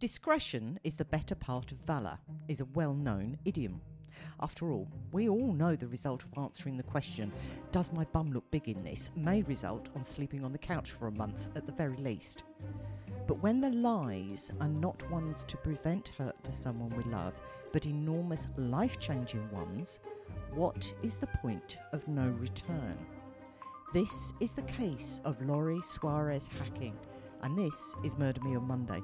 Discretion is the better part of valour is a well known idiom. After all, we all know the result of answering the question, Does my bum look big in this? may result on sleeping on the couch for a month at the very least. But when the lies are not ones to prevent hurt to someone we love, but enormous life changing ones, what is the point of no return? This is the case of Lori Soares hacking, and this is Murder Me on Monday.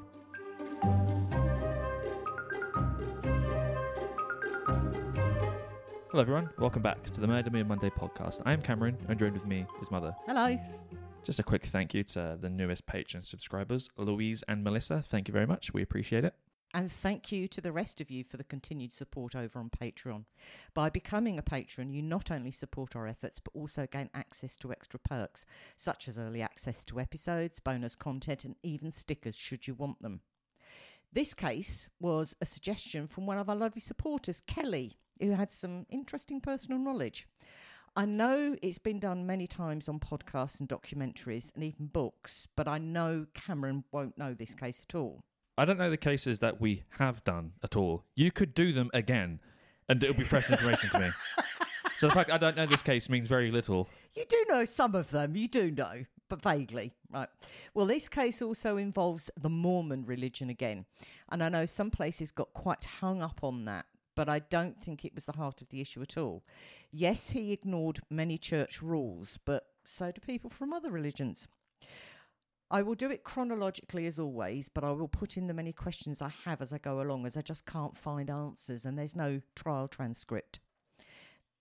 Hello, everyone. Welcome back to the Murder Me on Monday podcast. I am Cameron, and joined with me is Mother. Hello. Just a quick thank you to the newest patron subscribers, Louise and Melissa. Thank you very much. We appreciate it. And thank you to the rest of you for the continued support over on Patreon. By becoming a patron, you not only support our efforts, but also gain access to extra perks, such as early access to episodes, bonus content, and even stickers should you want them. This case was a suggestion from one of our lovely supporters, Kelly, who had some interesting personal knowledge. I know it's been done many times on podcasts and documentaries and even books, but I know Cameron won't know this case at all. I don't know the cases that we have done at all. You could do them again, and it'll be fresh information to me. So the fact I don't know this case means very little. You do know some of them, you do know, but vaguely. Right. Well, this case also involves the Mormon religion again. And I know some places got quite hung up on that, but I don't think it was the heart of the issue at all. Yes, he ignored many church rules, but so do people from other religions. I will do it chronologically as always, but I will put in the many questions I have as I go along, as I just can't find answers and there's no trial transcript.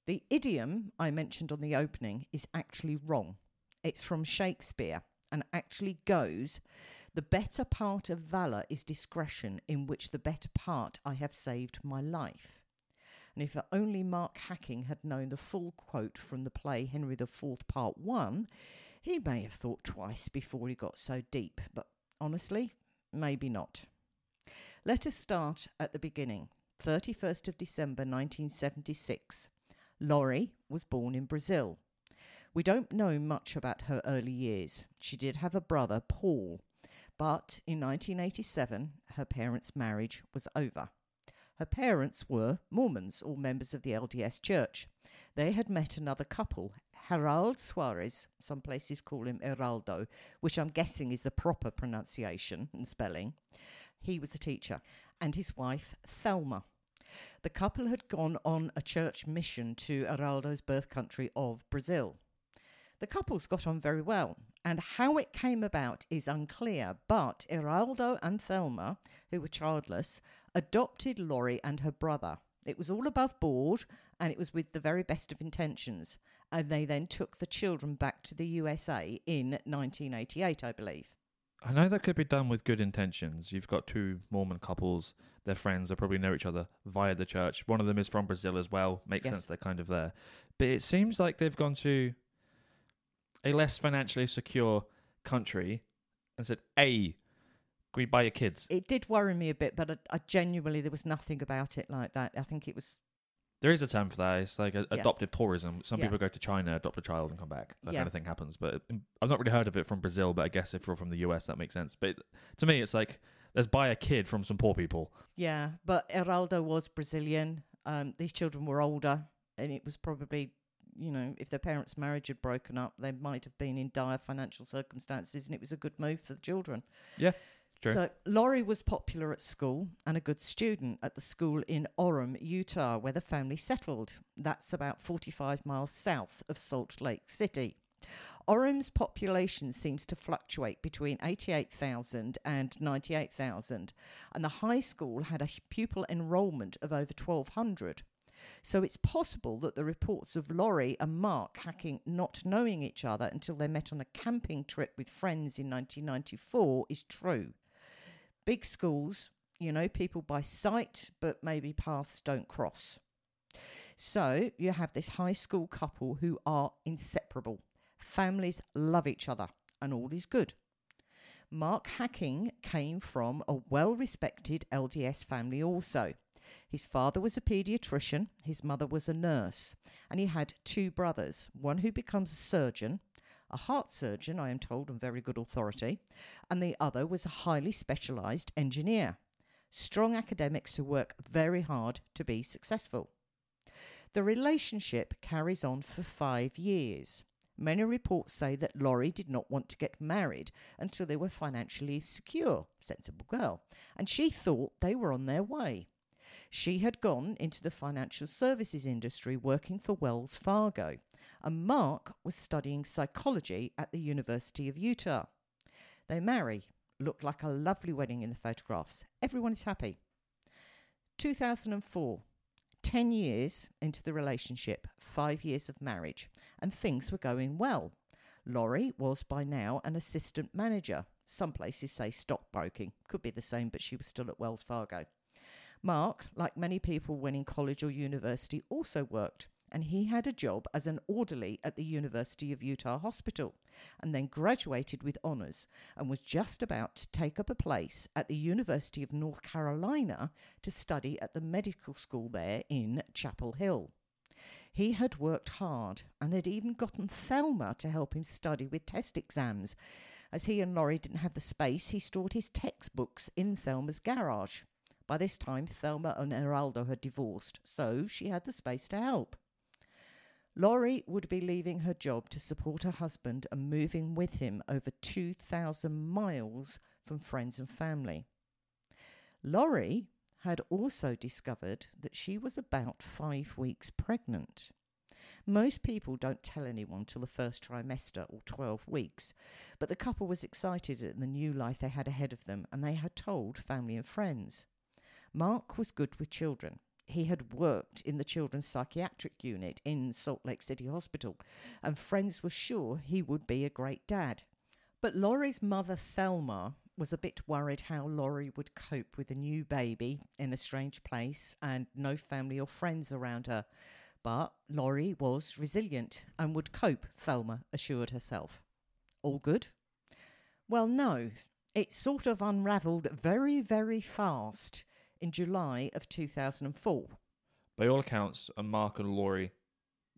The idiom I mentioned on the opening is actually wrong. It's from Shakespeare and actually goes The better part of valour is discretion, in which the better part I have saved my life. And if only Mark Hacking had known the full quote from the play Henry IV, Part 1, he may have thought twice before he got so deep, but honestly, maybe not. Let us start at the beginning. 31st of December 1976. Lori was born in Brazil. We don't know much about her early years. She did have a brother, Paul, but in 1987, her parents' marriage was over. Her parents were Mormons or members of the LDS Church. They had met another couple, Harold Soares, some places call him Heraldo, which I'm guessing is the proper pronunciation and spelling. He was a teacher, and his wife, Thelma. The couple had gone on a church mission to Heraldo's birth country of Brazil. The couples got on very well, and how it came about is unclear, but Heraldo and Thelma, who were childless, adopted Lori and her brother. It was all above board and it was with the very best of intentions. And they then took the children back to the USA in 1988, I believe. I know that could be done with good intentions. You've got two Mormon couples, they're friends, they probably know each other via the church. One of them is from Brazil as well. Makes Yes. sense they're kind of there. But it seems like they've gone to a less financially secure country and said, Hey, can we buy your kids? It did worry me a bit, but I, I genuinely, there was nothing about it like that. I think it was, There is a term for that. It's like a, Yeah. adoptive tourism. Some Yeah. people go to China, adopt a child, and come back. That Yeah. kind of thing happens. But I've not really heard of it from Brazil. But I guess if you're from the US, that makes sense. But to me, it's like let's buy a kid from some poor people. yeah. But Heraldo was Brazilian. Um, these children were older, and it was probably, you know, if their parents' marriage had broken up, they might have been in dire financial circumstances, and it was a good move for the children. Yeah. True. So Lori was popular at school and a good student at the school in Orem, Utah, where the family settled. That's about 45 miles south of Salt Lake City. Orem's population seems to fluctuate between 88,000 and 98,000, and the high school had a pupil enrollment of over 1,200. So it's possible that the reports of Lori and Mark hacking not knowing each other until they met on a camping trip with friends in 1994 is true. Big schools, you know, people by sight, but maybe paths don't cross. So you have this high school couple who are inseparable. Families love each other, and all is good. Mark Hacking came from a well respected LDS family also. His father was a paediatrician, his mother was a nurse, and he had two brothers one who becomes a surgeon, a heart surgeon, I am told, on very good authority, and the other was a highly specialised engineer. strong academics who work very hard to be successful. The relationship carries on for five years. Many reports say that Lori did not want to get married until they were financially secure, sensible girl, and she thought they were on their way. She had gone into the financial services industry working for Wells Fargo, and Mark was studying psychology at the University of Utah. They marry, look like a lovely wedding in the photographs. Everyone is happy. 2004, 10 years into the relationship, five years of marriage, and things were going well. Lori was by now an assistant manager. Some places say stockbroking. Could be the same, but she was still at Wells Fargo. Mark, like many people when in college or university, also worked and he had a job as an orderly at the University of Utah Hospital and then graduated with honours and was just about to take up a place at the University of North Carolina to study at the medical school there in Chapel Hill. He had worked hard and had even gotten Thelma to help him study with test exams. As he and Lori didn't have the space, he stored his textbooks in Thelma's garage. By this time, Thelma and Heraldo had divorced, so she had the space to help. Lori would be leaving her job to support her husband and moving with him over 2,000 miles from friends and family. Lori had also discovered that she was about five weeks pregnant. Most people don't tell anyone till the first trimester or 12 weeks, but the couple was excited at the new life they had ahead of them and they had told family and friends. Mark was good with children he had worked in the children's psychiatric unit in Salt Lake City Hospital, and friends were sure he would be a great dad. But Lori's mother, Thelma, was a bit worried how Lori would cope with a new baby in a strange place and no family or friends around her. But Lori was resilient and would cope, Thelma assured herself. All good? Well, no. It sort of unravelled very, very fast in July of 2004. By all accounts, are Mark and Lori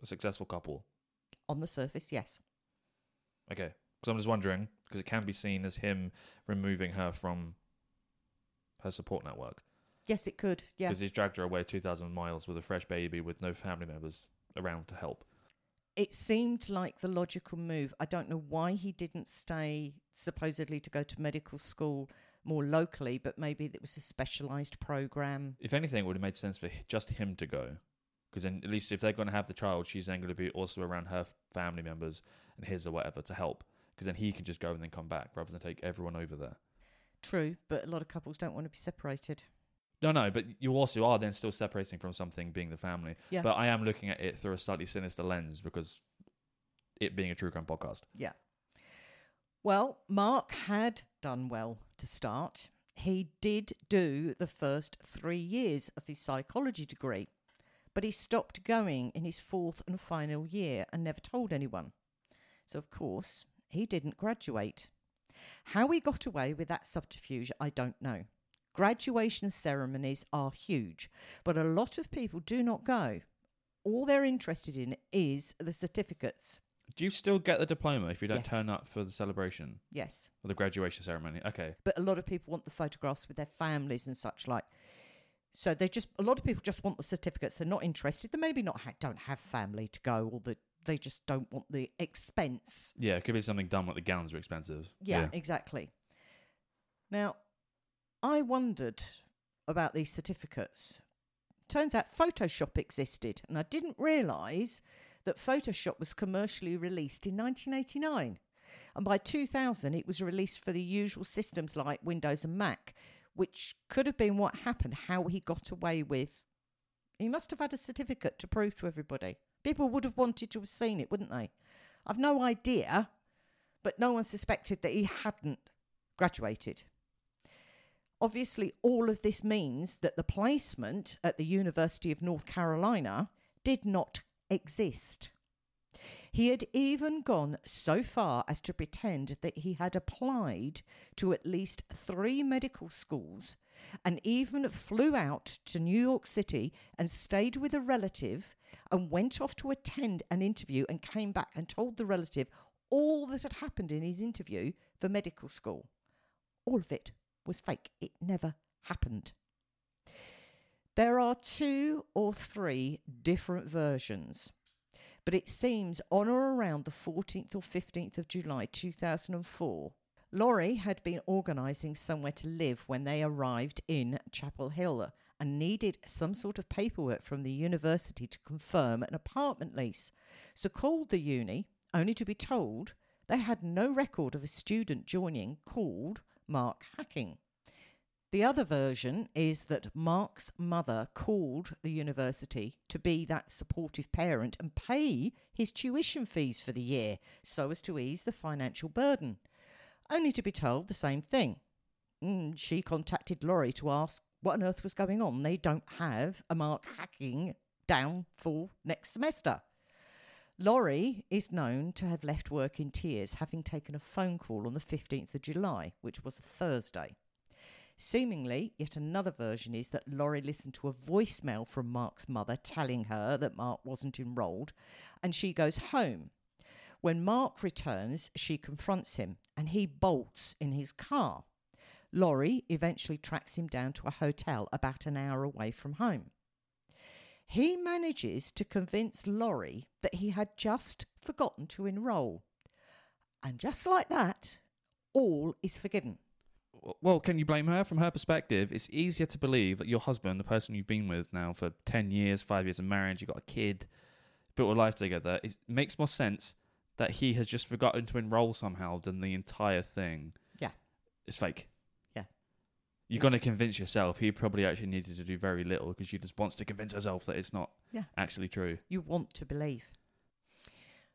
a successful couple? On the surface, yes. Okay. Because I'm just wondering, because it can be seen as him removing her from her support network. Yes, it could. Yeah. Because he's dragged her away 2,000 miles with a fresh baby with no family members around to help. It seemed like the logical move. I don't know why he didn't stay, supposedly, to go to medical school more locally, but maybe it was a specialised program. If anything, it would have made sense for just him to go. Because then, at least if they're going to have the child, she's then going to be also around her family members and his or whatever to help. Because then he can just go and then come back rather than take everyone over there. True, but a lot of couples don't want to be separated. No, no, but you also are then still separating from something being the family. Yeah. But I am looking at it through a slightly sinister lens because it being a true crime podcast. Yeah. Well, Mark had done well to start. He did do the first three years of his psychology degree, but he stopped going in his fourth and final year and never told anyone. So, of course, he didn't graduate. How he got away with that subterfuge, I don't know. Graduation ceremonies are huge, but a lot of people do not go. All they're interested in is the certificates. Do you still get the diploma if you don't Yes. turn up for the celebration Yes. or the graduation ceremony? Okay. but a lot of people want the photographs with their families and such like. So they just a lot of people just want the certificates. They're not interested. They maybe not ha- don't have family to go, or that they just don't want the expense. Yeah, it could be something dumb like the gowns are expensive. Yeah, exactly. Now, I wondered about these certificates. Turns out Photoshop existed, and I didn't realise that Photoshop was commercially released in 1989. And by 2000, it was released for the usual systems like Windows and Mac, which could have been what happened, how he got away with. He must have had a certificate to prove to everybody. People would have wanted to have seen it, wouldn't they? I've no idea, but no one suspected that he hadn't graduated. Obviously, all of this means that the placement at the University of North Carolina did not exist. He had even gone so far as to pretend that he had applied to at least three medical schools and even flew out to New York City and stayed with a relative and went off to attend an interview and came back and told the relative all that had happened in his interview for medical school. All of it was fake. It never happened. There are two or three different versions, but it seems on or around the 14th or 15th of July 2004, Lori had been organising somewhere to live when they arrived in Chapel Hill and needed some sort of paperwork from the university to confirm an apartment lease. So called the uni, only to be told they had no record of a student joining called Mark Hacking. The other version is that Mark's mother called the university to be that supportive parent and pay his tuition fees for the year so as to ease the financial burden, only to be told the same thing. Mm, she contacted Lori to ask what on earth was going on. They don't have a Mark Hacking down for next semester. Lori is known to have left work in tears, having taken a phone call on the 15th of July, which was a Thursday. Seemingly, yet another version is that Lori listened to a voicemail from Mark's mother telling her that Mark wasn't enrolled, and she goes home. When Mark returns, she confronts him, and he bolts in his car. Lori eventually tracks him down to a hotel about an hour away from home. He manages to convince Lori that he had just forgotten to enrol. And just like that, all is forgiven. Well, can you blame her? From her perspective, it's easier to believe that your husband, the person you've been with now for 10 years, five years of marriage, you've got a kid, built a life together, it makes more sense that he has just forgotten to enroll somehow than the entire thing. Yeah. It's fake. You're going to convince yourself. He probably actually needed to do very little because she just wants to convince herself that it's not Yeah. actually true. You want to believe.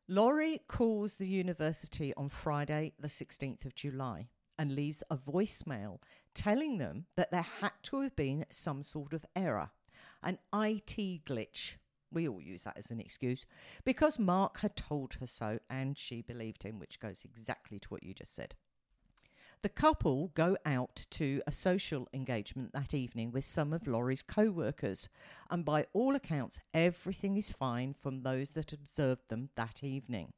Lori calls the university on Friday, the 16th of July, and leaves a voicemail telling them that there had to have been some sort of error, an IT glitch. We all use that as an excuse because Mark had told her so and she believed him, which goes exactly to what you just said. The couple go out to a social engagement that evening with some of Lori's co workers, and by all accounts, everything is fine from those that observed them that evening.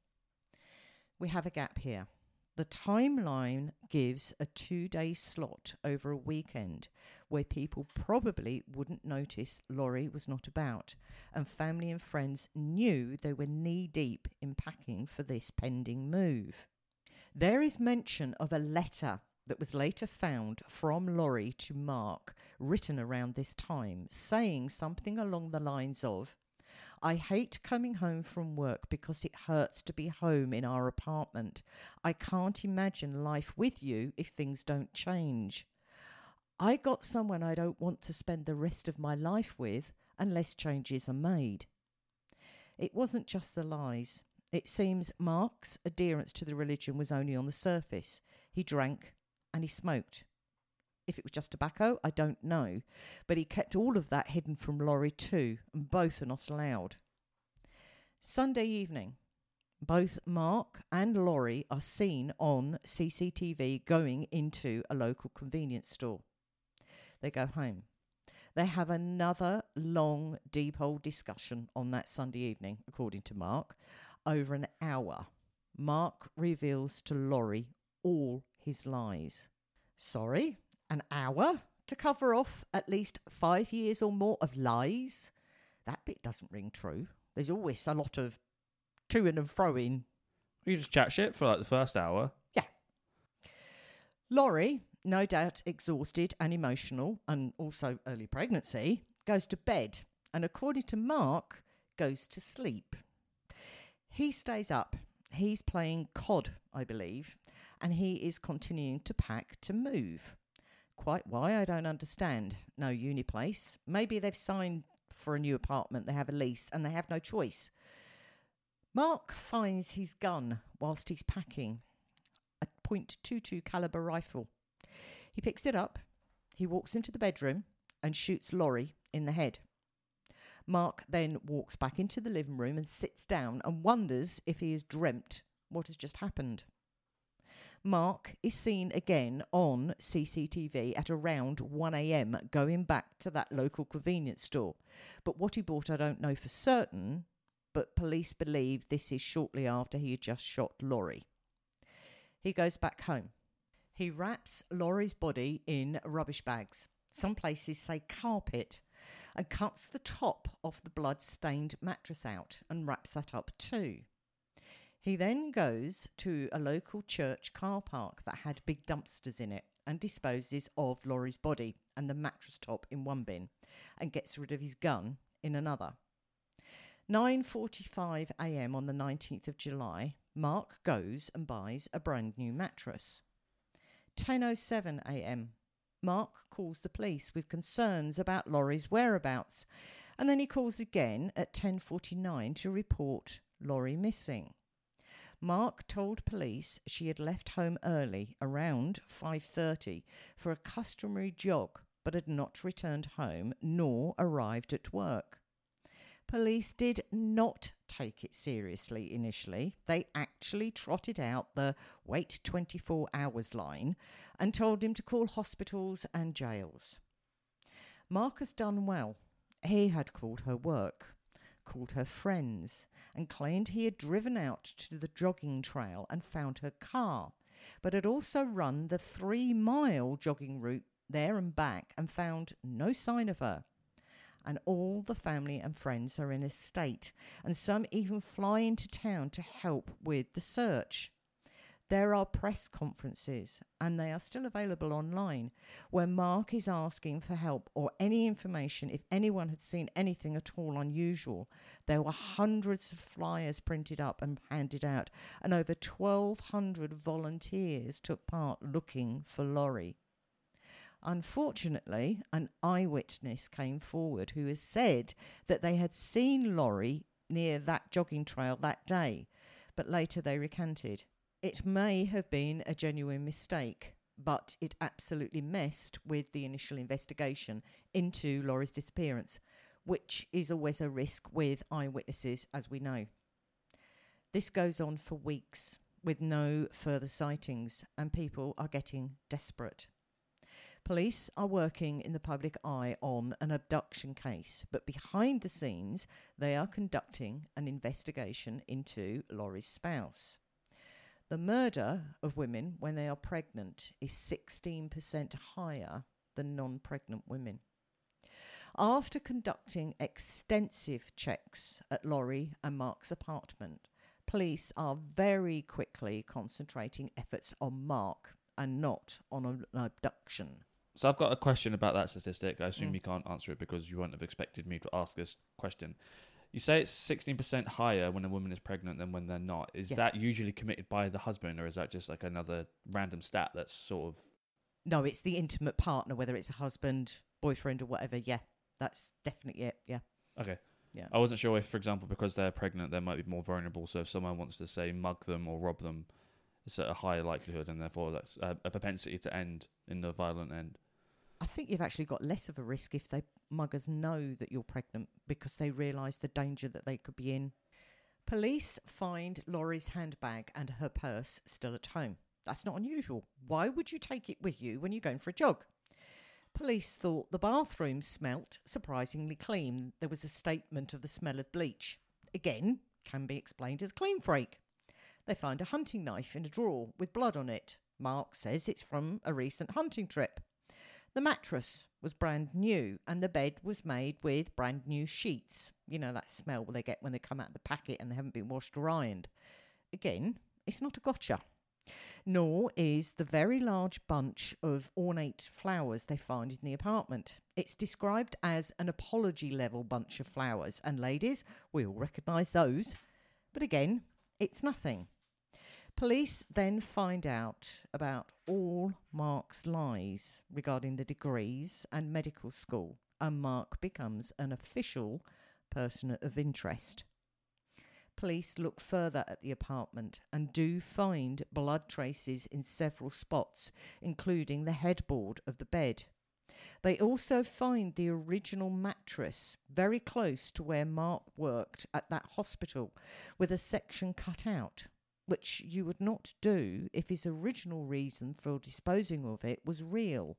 We have a gap here. The timeline gives a two day slot over a weekend where people probably wouldn't notice Lori was not about, and family and friends knew they were knee deep in packing for this pending move. There is mention of a letter that was later found from Lori to Mark, written around this time, saying something along the lines of, I hate coming home from work because it hurts to be home in our apartment. I can't imagine life with you if things don't change. I got someone I don't want to spend the rest of my life with unless changes are made. It wasn't just the lies. It seems Mark's adherence to the religion was only on the surface. He drank and he smoked. If it was just tobacco, I don't know. But he kept all of that hidden from Lori too, and both are not allowed. Sunday evening, both Mark and Lori are seen on CCTV going into a local convenience store. They go home. They have another long, deep old discussion on that Sunday evening, according to Mark, over an hour. Mark reveals to Lori all his lies. Sorry, an hour to cover off at least five years or more of lies? That bit doesn't ring true. There's always a lot of to-ing and fro-ing. You just chat shit for like the first hour. Yeah. Lori, no doubt exhausted and emotional, and also early pregnancy, goes to bed and, according to Mark, goes to sleep. He stays up. He's playing COD, I believe, and he is continuing to pack to move. Quite why, I don't understand. No uni place. Maybe they've signed for a new apartment, they have a lease, and they have no choice. Mark finds his gun whilst he's packing a .22 caliber rifle. He picks it up, he walks into the bedroom and shoots Lori in the head. Mark then walks back into the living room and sits down and wonders if he has dreamt what has just happened. Mark is seen again on CCTV at around 1am going back to that local convenience store. But what he bought, I don't know for certain, but police believe this is shortly after he had just shot Lori. He goes back home. He wraps Lori's body in rubbish bags. Some places say carpet, and cuts the top of the blood stained mattress out and wraps that up too. He then goes to a local church car park that had big dumpsters in it and disposes of Lori's body and the mattress top in one bin and gets rid of his gun in another. 9:45 a.m. on the 19th of July, Mark goes and buys a brand new mattress. 10:07 a.m. Mark calls the police with concerns about Lori's whereabouts, and then he calls again at 10:49 to report Lori missing. Mark told police she had left home early, around 5:30, for a customary jog, but had not returned home nor arrived at work. Police did not take it seriously initially. They actually trotted out the wait 24 hours line and told him to call hospitals and jails. Mark has done well. He had called her work, called her friends, and claimed he had driven out to the jogging trail and found her car, but had also run the three mile jogging route there and back and found no sign of her. And all the family and friends are in a state, and some even fly into town to help with the search. There are press conferences, and they are still available online, where Mark is asking for help or any information if anyone had seen anything at all unusual. There were hundreds of flyers printed up and handed out, and over 1,200 volunteers took part looking for Lori. Unfortunately, an eyewitness came forward who has said that they had seen Lori near that jogging trail that day, but later they recanted. It may have been a genuine mistake, but it absolutely messed with the initial investigation into Lori's disappearance, which is always a risk with eyewitnesses, as we know. This goes on for weeks with no further sightings, and people are getting desperate. Police are working in the public eye on an abduction case, but behind the scenes, they are conducting an investigation into Lori's spouse. The murder of women when they are pregnant is 16% higher than non pregnant women. After conducting extensive checks at Lori and Mark's apartment, police are very quickly concentrating efforts on Mark and not on an abduction. So I've got a question about that statistic. I assume Mm. you can't answer it because you wouldn't have expected me to ask this question. You say it's sixteen percent higher when a woman is pregnant than when they're not. Is Yes. that usually committed by the husband, or is that just like another random stat that's sort of No, it's the intimate partner, whether it's a husband, boyfriend, or whatever. Yeah, that's definitely it. Yeah. okay? Yeah. I wasn't sure if, for example, because they're pregnant, they might be more vulnerable. So if someone wants to say mug them or rob them, it's a higher likelihood, and therefore that's a, a propensity to end in the violent end. I think you've actually got less of a risk if they muggers know that you're pregnant because they realise the danger that they could be in. Police find Lori's handbag and her purse still at home. That's not unusual. Why would you take it with you when you're going for a jog? Police thought the bathroom smelt surprisingly clean. There was a statement of the smell of bleach. Again, can be explained as clean freak. They find a hunting knife in a drawer with blood on it. Mark says it's from a recent hunting trip. The mattress was brand new and the bed was made with brand new sheets. You know that smell they get when they come out of the packet and they haven't been washed or ironed. Again, it's not a gotcha. Nor is the very large bunch of ornate flowers they find in the apartment. It's described as an apology level bunch of flowers, and ladies, we all recognise those. But again, it's nothing. Police then find out about all Mark's lies regarding the degrees and medical school, and Mark becomes an official person of interest. Police look further at the apartment and do find blood traces in several spots, including the headboard of the bed. They also find the original mattress very close to where Mark worked at that hospital, with a section cut out which you would not do if his original reason for disposing of it was real.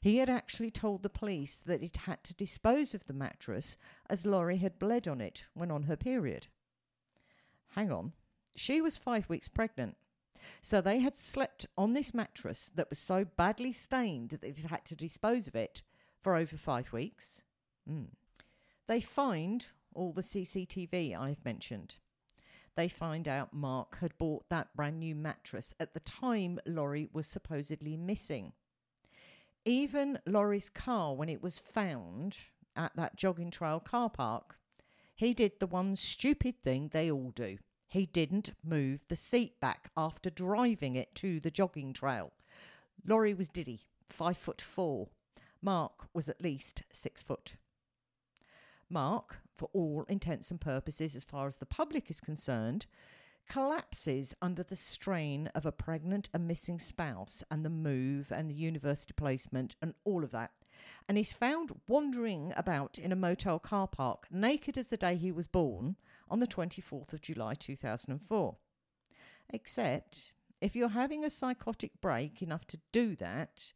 He had actually told the police that it had to dispose of the mattress as Lori had bled on it when on her period. Hang on, she was five weeks pregnant. So they had slept on this mattress that was so badly stained that it had to dispose of it for over five weeks. Mm. They find all the CCTV I've mentioned. They find out Mark had bought that brand new mattress at the time Lori was supposedly missing. Even Lori's car, when it was found at that jogging trail car park, he did the one stupid thing they all do. He didn't move the seat back after driving it to the jogging trail. Lori was diddy, five foot four. Mark was at least six foot. Mark, for all intents and purposes, as far as the public is concerned, collapses under the strain of a pregnant and missing spouse and the move and the university placement and all of that. And he's found wandering about in a motel car park, naked as the day he was born, on the 24th of July 2004. Except, if you're having a psychotic break enough to do that,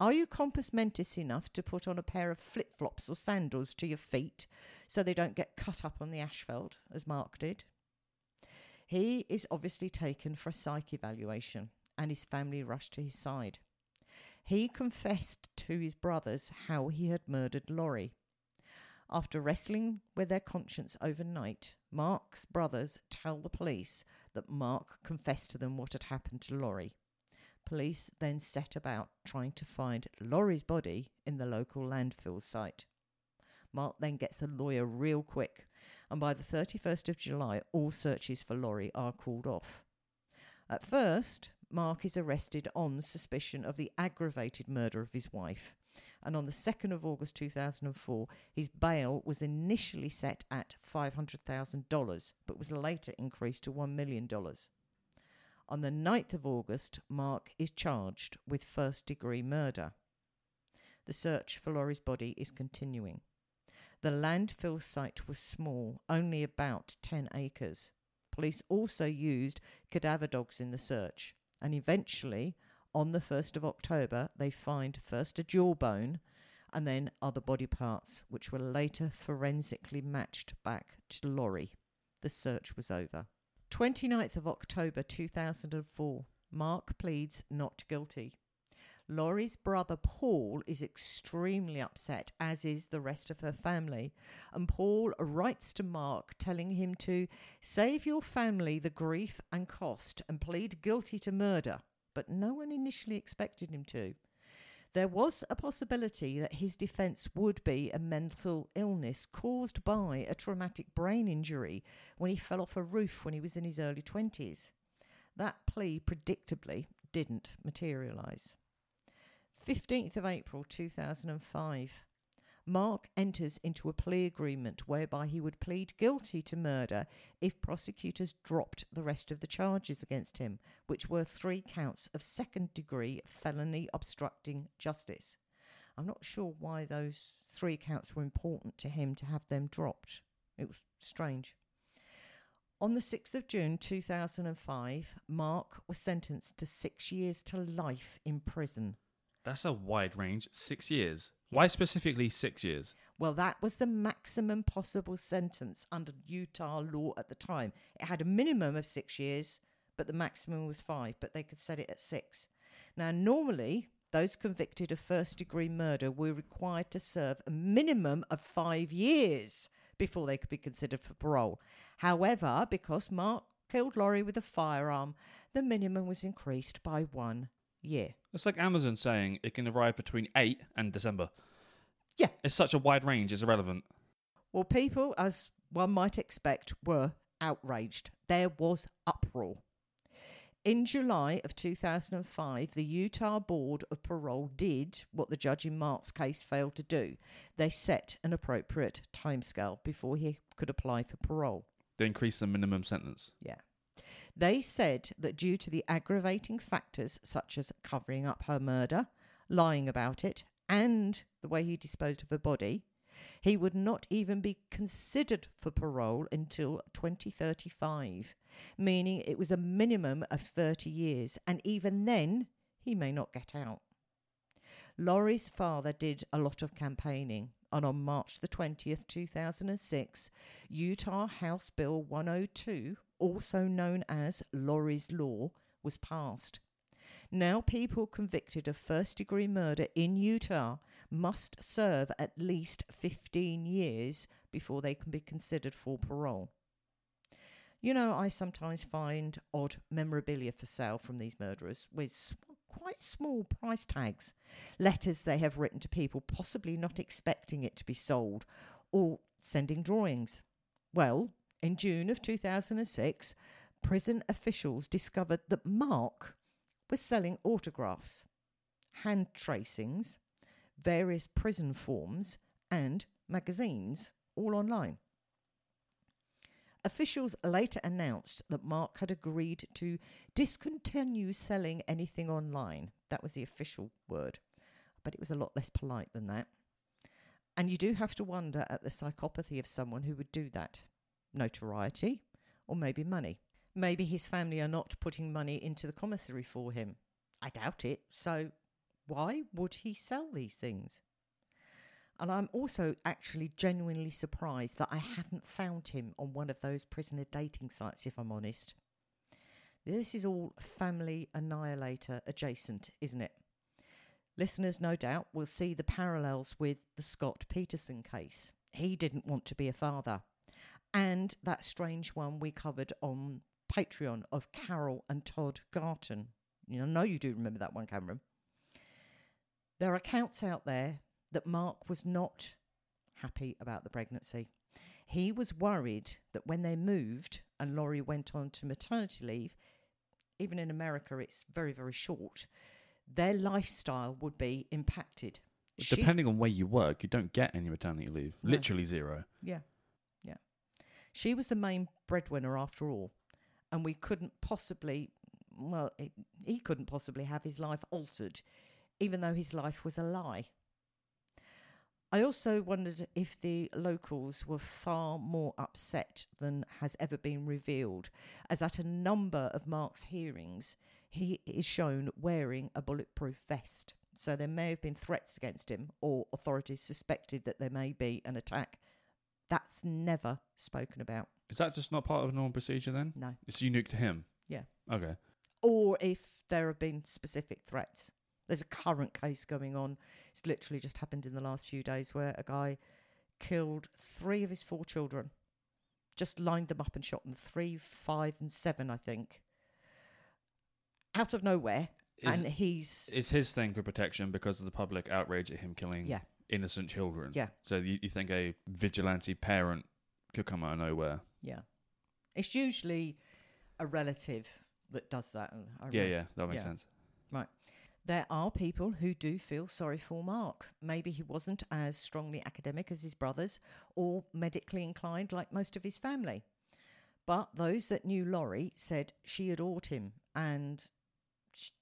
are you compos mentis enough to put on a pair of flip flops or sandals to your feet so they don't get cut up on the asphalt, as Mark did? He is obviously taken for a psych evaluation, and his family rushed to his side. He confessed to his brothers how he had murdered Lori. After wrestling with their conscience overnight, Mark's brothers tell the police that Mark confessed to them what had happened to Lori. Police then set about trying to find Lori's body in the local landfill site. Mark then gets a lawyer real quick, and by the 31st of July, all searches for Lori are called off. At first, Mark is arrested on suspicion of the aggravated murder of his wife, and on the 2nd of August 2004, his bail was initially set at $500,000 but was later increased to $1 million. On the 9th of August, Mark is charged with first degree murder. The search for Lori's body is continuing. The landfill site was small, only about 10 acres. Police also used cadaver dogs in the search, and eventually, on the 1st of October, they find first a jawbone and then other body parts, which were later forensically matched back to Lori. The search was over. 29th of October 2004, Mark pleads not guilty. Lori's brother Paul is extremely upset, as is the rest of her family. And Paul writes to Mark telling him to save your family the grief and cost and plead guilty to murder. But no one initially expected him to. There was a possibility that his defence would be a mental illness caused by a traumatic brain injury when he fell off a roof when he was in his early 20s. That plea predictably didn't materialise. 15th of April 2005. Mark enters into a plea agreement whereby he would plead guilty to murder if prosecutors dropped the rest of the charges against him, which were three counts of second degree felony obstructing justice. I'm not sure why those three counts were important to him to have them dropped. It was strange. On the 6th of June 2005, Mark was sentenced to six years to life in prison. That's a wide range. Six years. Why specifically six years? Well, that was the maximum possible sentence under Utah law at the time. It had a minimum of six years, but the maximum was five, but they could set it at six. Now, normally, those convicted of first degree murder were required to serve a minimum of five years before they could be considered for parole. However, because Mark killed Lori with a firearm, the minimum was increased by one year. It's like Amazon saying it can arrive between 8 and December. Yeah. It's such a wide range, it's irrelevant. Well, people, as one might expect, were outraged. There was uproar. In July of 2005, the Utah Board of Parole did what the judge in Mark's case failed to do. They set an appropriate timescale before he could apply for parole. They increased the minimum sentence. Yeah. They said that due to the aggravating factors such as covering up her murder, lying about it, and the way he disposed of her body, he would not even be considered for parole until 2035, meaning it was a minimum of 30 years, and even then, he may not get out. Lori's father did a lot of campaigning, and on March the 20th, 2006, Utah House Bill 102, also known as Lori's Law, was passed. Now, people convicted of first degree murder in Utah must serve at least 15 years before they can be considered for parole. You know, I sometimes find odd memorabilia for sale from these murderers with quite small price tags, letters they have written to people, possibly not expecting it to be sold, or sending drawings. Well, in June of 2006, prison officials discovered that Mark was selling autographs, hand tracings, various prison forms, and magazines, all online. Officials later announced that Mark had agreed to discontinue selling anything online. That was the official word, but it was a lot less polite than that. And you do have to wonder at the psychopathy of someone who would do that. Notoriety, or maybe money. Maybe his family are not putting money into the commissary for him. I doubt it. So why would he sell these things? And I'm also actually genuinely surprised that I haven't found him on one of those prisoner dating sites, if I'm honest. This is all family annihilator adjacent, isn't it? Listeners, no doubt, will see the parallels with the Scott Peterson case. He didn't want to be a father. And that strange one we covered on Patreon of Carol and Todd Garton. You know, I know you do remember that one, Cameron. There are accounts out there that Mark was not happy about the pregnancy. He was worried that when they moved and Lori went on to maternity leave, even in America, it's very, very short, their lifestyle would be impacted. She- Depending on where you work, you don't get any maternity leave. No. Literally zero. Yeah, yeah. She was the main breadwinner after all, and we couldn't possibly, well, it, he couldn't possibly have his life altered, even though his life was a lie. I also wondered if the locals were far more upset than has ever been revealed, as at a number of Mark's hearings, he is shown wearing a bulletproof vest. So there may have been threats against him, or authorities suspected that there may be an attack. That's never spoken about. Is that just not part of normal procedure then? No. It's unique to him. Yeah. Okay. Or if there have been specific threats. There's a current case going on. It's literally just happened in the last few days where a guy killed three of his four children. Just lined them up and shot them. Three, five, and seven, I think. Out of nowhere. Is, and he's. is his thing for protection because of the public outrage at him killing Yeah. Innocent children? Yeah. So you, you think a vigilante parent could come out of nowhere? Yeah. It's usually a relative that does that. Uh, I Yeah, yeah, that makes Yeah. sense. Right. There are people who do feel sorry for Mark. Maybe he wasn't as strongly academic as his brothers or medically inclined like most of his family. But those that knew Lori said she adored him and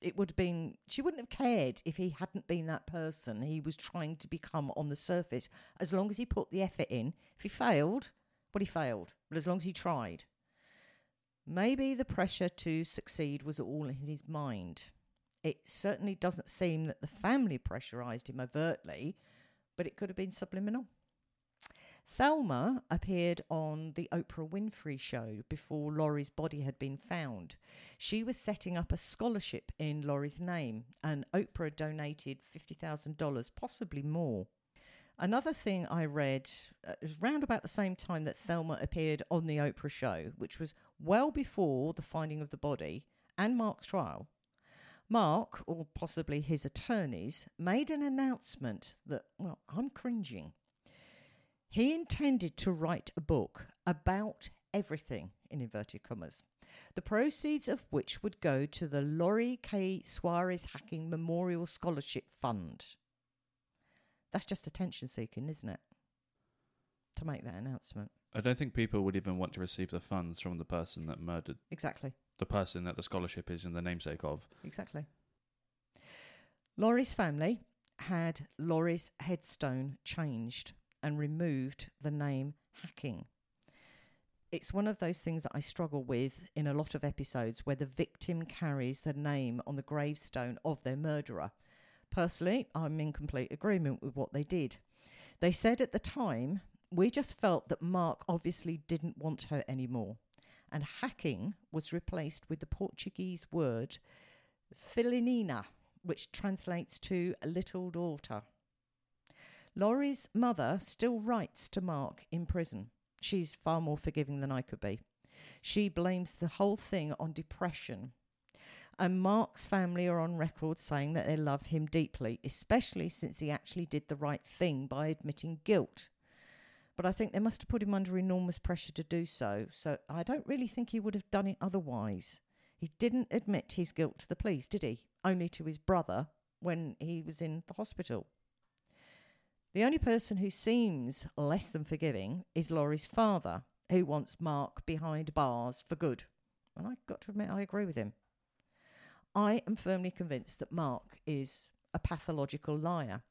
it would have been, she wouldn't have cared if he hadn't been that person he was trying to become on the surface, as long as he put the effort in. If he failed, well, he failed, but as long as he tried. Maybe the pressure to succeed was all in his mind. It certainly doesn't seem that the family pressurised him overtly, but it could have been subliminal. Thelma appeared on the Oprah Winfrey show before Lori's body had been found. She was setting up a scholarship in Lori's name, and Oprah donated $50,000, possibly more. Another thing I read uh, was round about the same time that Thelma appeared on the Oprah show, which was well before the finding of the body and Mark's trial. Mark, or possibly his attorneys, made an announcement that, well, I'm cringing. He intended to write a book about everything, in inverted commas, the proceeds of which would go to the Lori K. Soares Hacking Memorial Scholarship Fund. That's just attention seeking, isn't it? To make that announcement. I don't think people would even want to receive the funds from the person that murdered Exactly. the person that the scholarship is in the namesake of. Exactly. Lori's family had Lori's headstone changed and removed the name Hacking. It's one of those things that I struggle with in a lot of episodes where the victim carries the name on the gravestone of their murderer. Personally, I'm in complete agreement with what they did. They said at the time, we just felt that Mark obviously didn't want her anymore and hacking was replaced with the Portuguese word Filhinha, which translates to a little daughter. Lori's mother still writes to Mark in prison. She's far more forgiving than I could be. She blames the whole thing on depression. And Mark's family are on record saying that they love him deeply, especially since he actually did the right thing by admitting guilt. But I think they must have put him under enormous pressure to do so, so I don't really think he would have done it otherwise. He didn't admit his guilt to the police, did he? Only to his brother when he was in the hospital. The only person who seems less than forgiving is Lori's father, who wants Mark behind bars for good. And I've got to admit, I agree with him. I am firmly convinced that Mark is a pathological liar,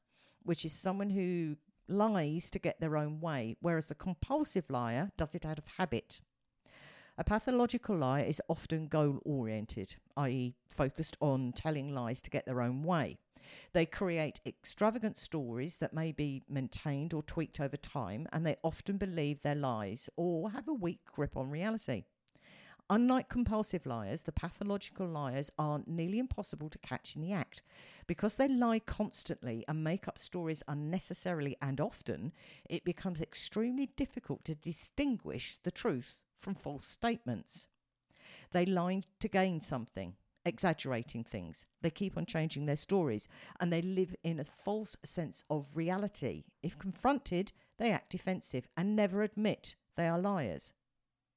which is someone who lies to get their own way, whereas a compulsive liar does it out of habit. A pathological liar is often goal oriented, i.e., focused on telling lies to get their own way. They create extravagant stories that may be maintained or tweaked over time, and they often believe their lies or have a weak grip on reality. Unlike compulsive liars, the pathological liars are nearly impossible to catch in the act. Because they lie constantly and make up stories unnecessarily and often, it becomes extremely difficult to distinguish the truth from false statements. They lie to gain something, exaggerating things. They keep on changing their stories and they live in a false sense of reality. If confronted, they act defensive and never admit they are liars.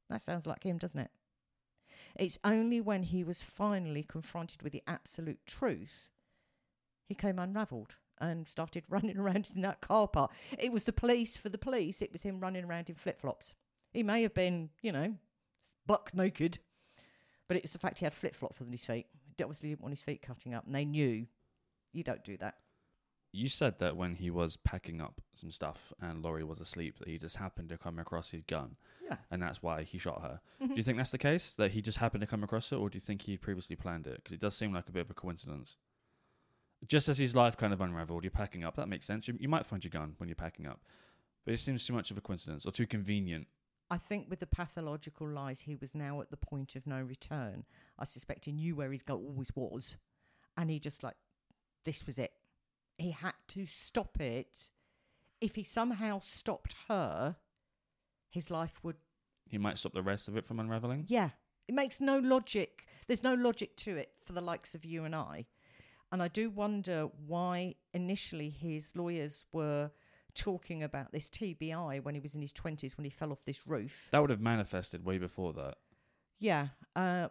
That sounds like him, doesn't it? It's only when he was finally confronted with the absolute truth he came unravelled and started running around in that car park. It was the police for the police. It was him running around in flip flops. He may have been, you know, buck naked, but it's the fact he had flip flops on his feet. He obviously didn't want his feet cutting up, and they knew you don't do that. You said that when he was packing up some stuff and Lori was asleep, that he just happened to come across his gun, Yeah. and that's why he shot her. Mhm. Do you think that's the case? That he just happened to come across it, or do you think he previously planned it? Because it does seem like a bit of a coincidence. Just as his life kind of unraveled, you're packing up. That makes sense. You, you might find your gun when you're packing up, but it seems too much of a coincidence or too convenient. I think with the pathological lies, he was now at the point of no return. I suspect he knew where his goal always was, and he just like, this was it. He had to stop it. If he somehow stopped her, his life would. He might stop the rest of it from unraveling. Yeah, it makes no logic. There's no logic to it for the likes of you and I. And I do wonder why initially his lawyers were talking about this TBI when he was in his 20s when he fell off this roof. That would have manifested way before that. Yeah. Uh,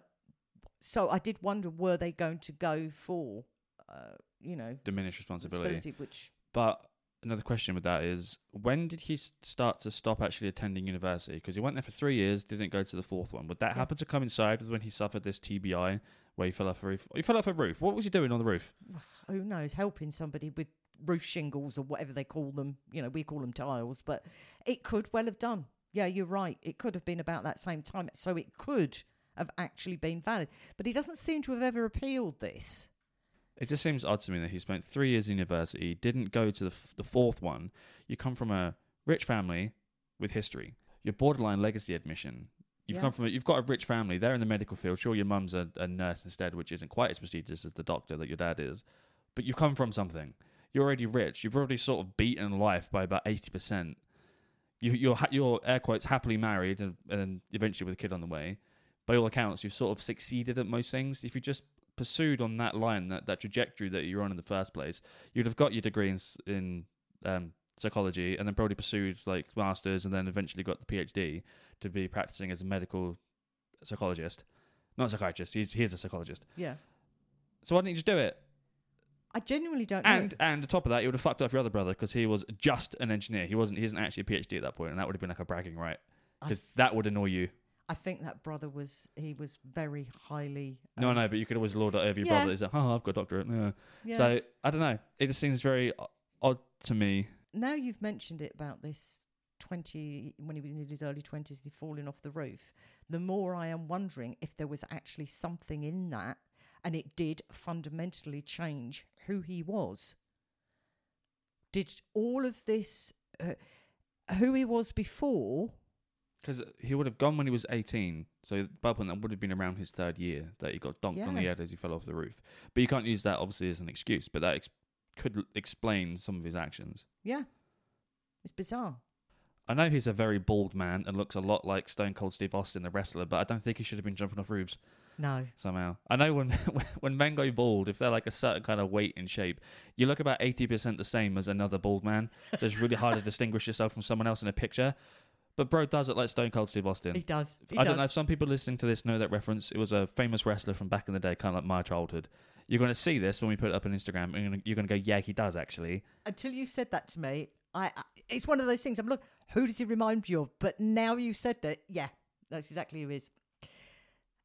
so I did wonder were they going to go for, uh, you know, Diminished responsibility. responsibility, which But another question with that is when did he start to stop actually attending university? Because he went there for three years, didn't go to the fourth one. Would that Yeah. happen to coincide with when he suffered this TBI where he fell off a roof? He fell off a roof. What was he doing on the roof? who knows, helping somebody with roof shingles or whatever they call them. You know, we call them tiles, but it could well have done. Yeah, you're right. It could have been about that same time. So it could have actually been valid. But he doesn't seem to have ever appealed this. It just seems odd to me that he spent three years in university, didn't go to the, f- the fourth one. You come from a rich family with history. You're borderline legacy admission. You've Yeah. come from a, you've got a rich family. They're in the medical field. Sure, your mum's a, a nurse instead, which isn't quite as prestigious as the doctor that your dad is. But you've come from something. You're already rich. You've already sort of beaten life by about eighty percent. You, you're you're air quotes happily married and, and eventually with a kid on the way. By all accounts, you've sort of succeeded at most things. If you just pursued on that line, that, that trajectory that you're on in the first place, you'd have got your degree in, in um, psychology and then probably pursued like masters and then eventually got the PhD to be practicing as a medical psychologist, not a psychiatrist. He's he's a psychologist. Yeah. So why didn't you just do it? I genuinely don't know. And and on top of that, you would have fucked off your other brother because he was just an engineer. He wasn't. He isn't actually a PhD at that point, and that would have been like a bragging right because that would annoy you. I think that brother was, he was very highly. No, um, no, but you could always lord it over your Yeah. brother. He's like, oh, I've got a doctorate. Yeah. yeah. So I don't know. It just seems very odd to me. now you've mentioned it about this 20 when he was in his early 20s he'd fallen off the roof the more i am wondering if there was actually something in that and it did fundamentally change who he was did all of this uh, who he was before Because he would have gone when he was 18. So by that point, that would have been around his third year that he got donked on the head as he fell off the roof. But you can't use that, obviously, as an excuse. But that ex- could l- explain some of his actions. Yeah. It's bizarre. I know he's a very bald man and looks a lot like Stone Cold Steve Austin, the wrestler, but I don't think he should have been jumping off roofs No. somehow. I know when when men go bald, if they're like a certain kind of weight and shape, you look about 80% the same as another bald man. So it's really hard to distinguish yourself from someone else in a picture. But bro does it like Stone Cold Steve Austin. He does. He I does. don't know if some people listening to this know that reference. It was a famous wrestler from back in the day, kind of like my childhood. You're going to see this when we put it up on Instagram, and you're going to go, "Yeah, he does actually." Until you said that to me, I, I it's one of those things. I'm look, who does he remind you of? But now you said that, yeah, that's exactly who he is.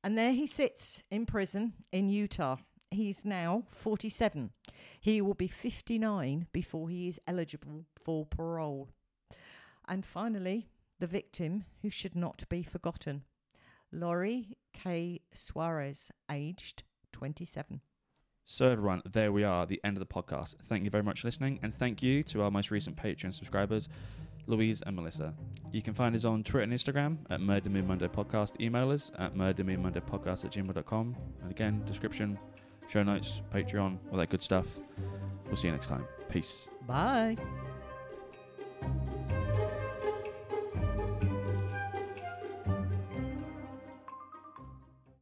And there he sits in prison in Utah. He's now 47. He will be 59 before he is eligible for parole. And finally, the victim who should not be forgotten, Lori K. Soares, aged 27. So everyone, there we are, the end of the podcast. Thank you very much for listening, and thank you to our most recent Patreon subscribers, Louise and Melissa. You can find us on Twitter and Instagram at Murder Me Monday Podcast. Email us at murdermemondaypodcast at gmail.com. And again, description, show notes, Patreon, all that good stuff. We'll see you next time. Peace. Bye.